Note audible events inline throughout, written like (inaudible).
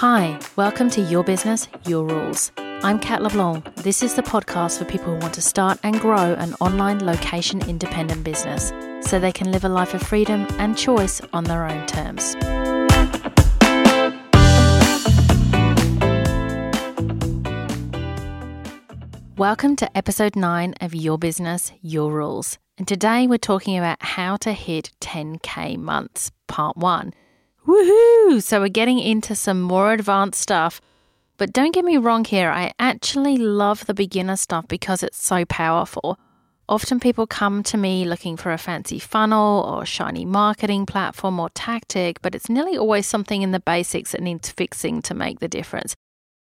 Hi, welcome to Your Business, Your Rules. I'm Cat LeBlanc. This is the podcast for people who want to start and grow an online location independent business so they can live a life of freedom and choice on their own terms. Welcome to episode 9 of Your Business, Your Rules. And today we're talking about how to hit 10K months, part 1. Woohoo! So we're getting into some more advanced stuff. But don't get me wrong here, I actually love the beginner stuff because it's so powerful. Often people come to me looking for a fancy funnel or shiny marketing platform or tactic, but it's nearly always something in the basics that needs fixing to make the difference.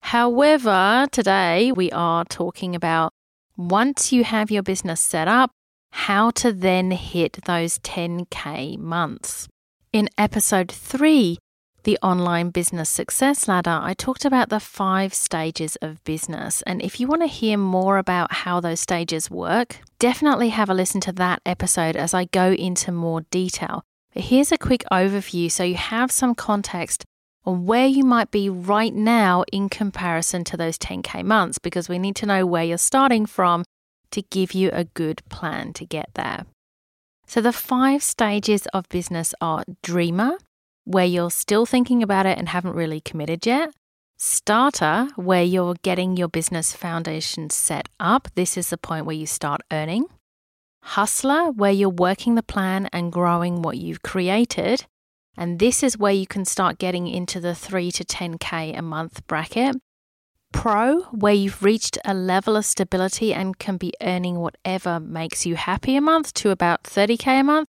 However, today we are talking about once you have your business set up, how to then hit those 10K months. In episode three, the online business success ladder, I talked about the five stages of business. And if you want to hear more about how those stages work, definitely have a listen to that episode as I go into more detail. But here's a quick overview so you have some context on where you might be right now in comparison to those 10K months, because we need to know where you're starting from to give you a good plan to get there. So, the five stages of business are dreamer, where you're still thinking about it and haven't really committed yet. Starter, where you're getting your business foundation set up. This is the point where you start earning. Hustler, where you're working the plan and growing what you've created. And this is where you can start getting into the 3 to 10K a month bracket. Pro, where you've reached a level of stability and can be earning whatever makes you happy a month to about 30K a month.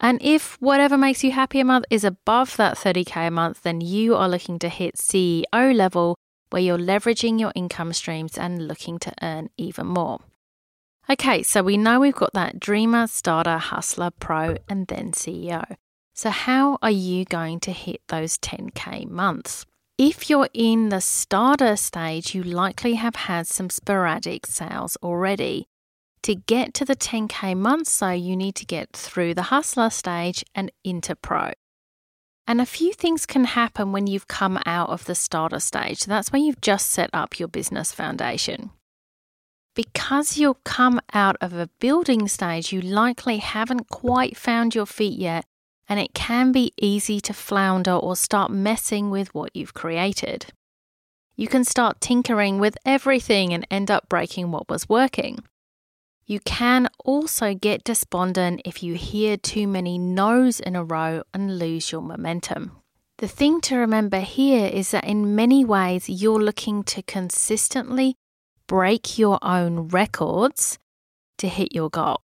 And if whatever makes you happy a month is above that 30K a month, then you are looking to hit CEO level where you're leveraging your income streams and looking to earn even more. Okay, so we know we've got that dreamer, starter, hustler, pro, and then CEO. So, how are you going to hit those 10K months? If you're in the starter stage, you likely have had some sporadic sales already. To get to the 10K month, though, you need to get through the hustler stage and into pro. And a few things can happen when you've come out of the starter stage. That's when you've just set up your business foundation. Because you'll come out of a building stage, you likely haven't quite found your feet yet and it can be easy to flounder or start messing with what you've created. You can start tinkering with everything and end up breaking what was working. You can also get despondent if you hear too many no's in a row and lose your momentum. The thing to remember here is that in many ways you're looking to consistently break your own records to hit your goal.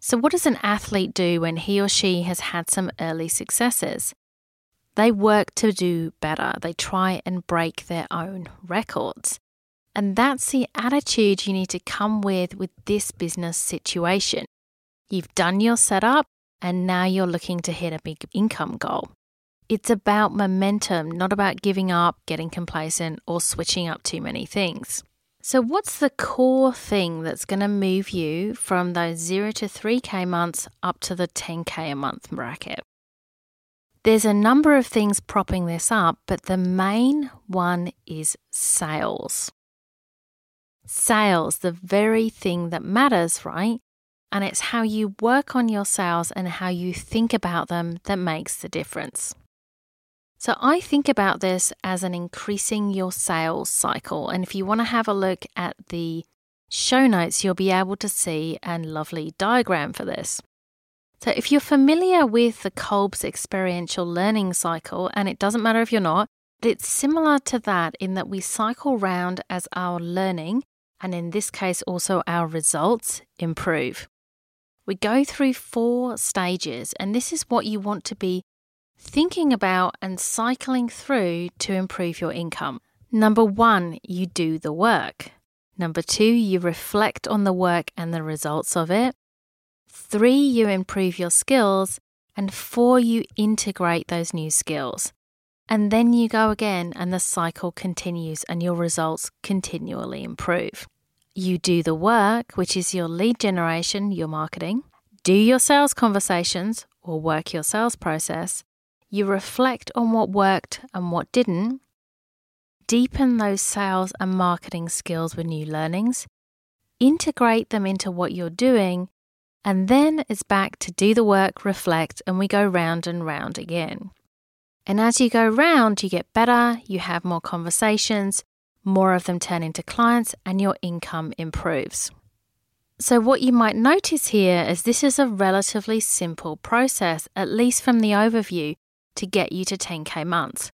So, what does an athlete do when he or she has had some early successes? They work to do better, they try and break their own records. And that's the attitude you need to come with with this business situation. You've done your setup and now you're looking to hit a big income goal. It's about momentum, not about giving up, getting complacent, or switching up too many things. So, what's the core thing that's going to move you from those 0 to 3K months up to the 10K a month bracket? There's a number of things propping this up, but the main one is sales. Sales, the very thing that matters, right? And it's how you work on your sales and how you think about them that makes the difference. So I think about this as an increasing your sales cycle. And if you want to have a look at the show notes, you'll be able to see a lovely diagram for this. So if you're familiar with the Kolb's experiential learning cycle, and it doesn't matter if you're not, it's similar to that in that we cycle round as our learning, and in this case also our results, improve. We go through four stages, and this is what you want to be thinking about and cycling through to improve your income. Number one, you do the work. Number two, you reflect on the work and the results of it. Three, you improve your skills. And four, you integrate those new skills. And then you go again, and the cycle continues, and your results continually improve. You do the work, which is your lead generation, your marketing, do your sales conversations or work your sales process, you reflect on what worked and what didn't, deepen those sales and marketing skills with new learnings, integrate them into what you're doing, and then it's back to do the work, reflect, and we go round and round again. And as you go round, you get better, you have more conversations, more of them turn into clients, and your income improves. So, what you might notice here is this is a relatively simple process, at least from the overview, to get you to 10k months.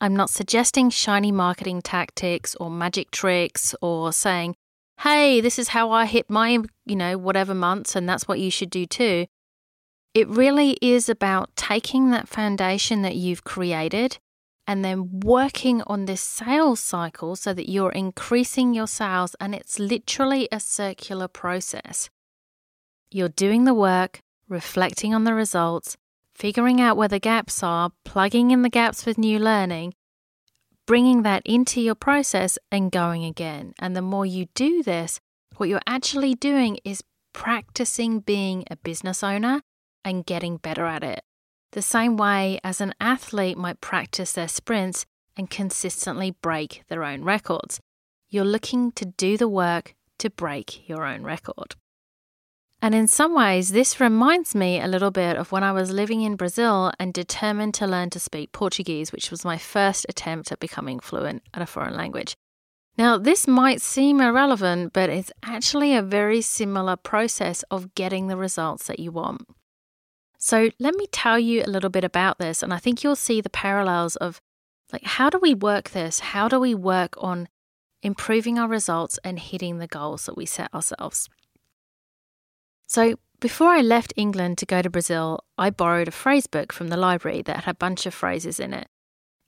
I'm not suggesting shiny marketing tactics or magic tricks or saying, hey, this is how I hit my, you know, whatever months, and that's what you should do too. It really is about taking that foundation that you've created and then working on this sales cycle so that you're increasing your sales. And it's literally a circular process. You're doing the work, reflecting on the results, figuring out where the gaps are, plugging in the gaps with new learning, bringing that into your process and going again. And the more you do this, what you're actually doing is practicing being a business owner and getting better at it the same way as an athlete might practice their sprints and consistently break their own records. You're looking to do the work to break your own record. And in some ways, this reminds me a little bit of when I was living in Brazil and determined to learn to speak Portuguese, which was my first attempt at becoming fluent at a foreign language. Now, this might seem irrelevant, but it's actually a very similar process of getting the results that you want. So let me tell you a little bit about this, and I think you'll see the parallels of like how do we work this? How do we work on improving our results and hitting the goals that we set ourselves? So before I left England to go to Brazil, I borrowed a phrase book from the library that had a bunch of phrases in it.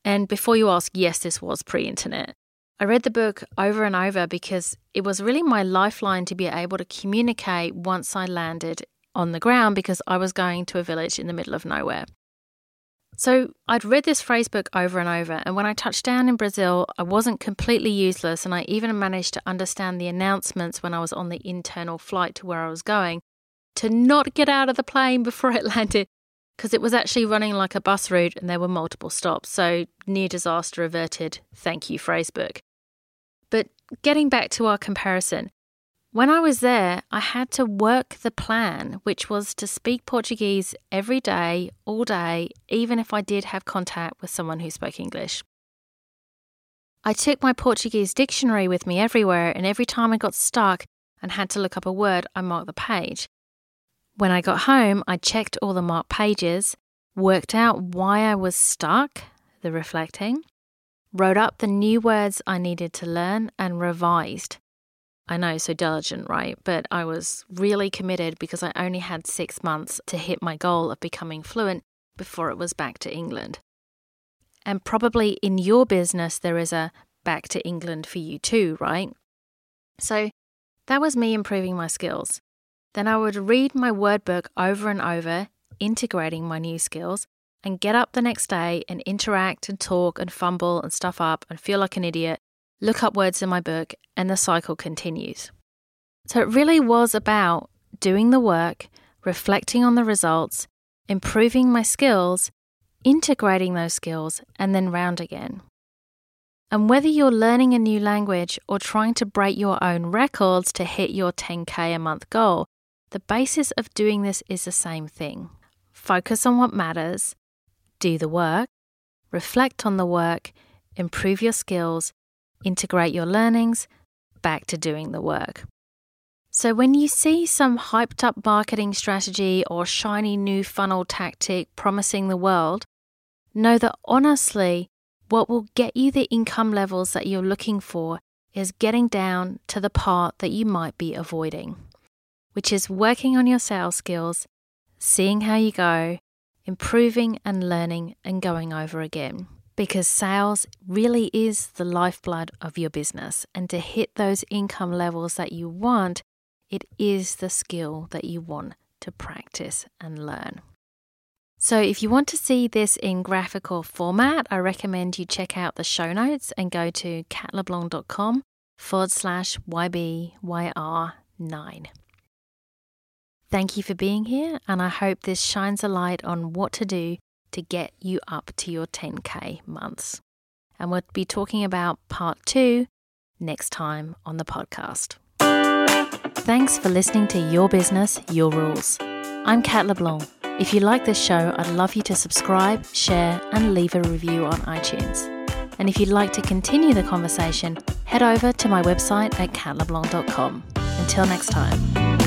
And before you ask, yes, this was pre internet. I read the book over and over because it was really my lifeline to be able to communicate once I landed on the ground because I was going to a village in the middle of nowhere. So I'd read this phrase book over and over, and when I touched down in Brazil, I wasn't completely useless, and I even managed to understand the announcements when I was on the internal flight to where I was going to not get out of the plane before it (laughs) landed because it was actually running like a bus route and there were multiple stops. So near disaster averted. Thank you, Phrasebook. But getting back to our comparison, when I was there, I had to work the plan, which was to speak Portuguese every day, all day, even if I did have contact with someone who spoke English. I took my Portuguese dictionary with me everywhere, and every time I got stuck and had to look up a word, I marked the page. When I got home, I checked all the marked pages, worked out why I was stuck, the reflecting, wrote up the new words I needed to learn, and revised. I know, so diligent, right? But I was really committed because I only had six months to hit my goal of becoming fluent before it was back to England. And probably in your business, there is a back to England for you too, right? So that was me improving my skills. Then I would read my word book over and over, integrating my new skills, and get up the next day and interact and talk and fumble and stuff up and feel like an idiot look up words in my book, and the cycle continues. So it really was about doing the work, reflecting on the results, improving my skills, integrating those skills, and then round again. And whether you're learning a new language or trying to break your own records to hit your 10K a month goal, the basis of doing this is the same thing. Focus on what matters, do the work, reflect on the work, improve your skills, integrate your learnings back to doing the work. So, when you see some hyped up marketing strategy or shiny new funnel tactic promising the world, know that honestly, what will get you the income levels that you're looking for is getting down to the part that you might be avoiding, which is working on your sales skills, seeing how you go, improving and learning and going over again because sales really is the lifeblood of your business. And to hit those income levels that you want, it is the skill that you want to practice and learn. So, if you want to see this in graphical format, I recommend you check out the show notes and go to catleblanc.com forward slash YBYR9. Thank you for being here, and I hope this shines a light on what to do to get you up to your 10K months. And we'll be talking about part two next time on the podcast. Thanks for listening to Your Business, Your Rules. I'm Cat LeBlanc. If you like this show, I'd love you to subscribe, share, and leave a review on iTunes. And if you'd like to continue the conversation, head over to my website at catleblanc.com. Until next time.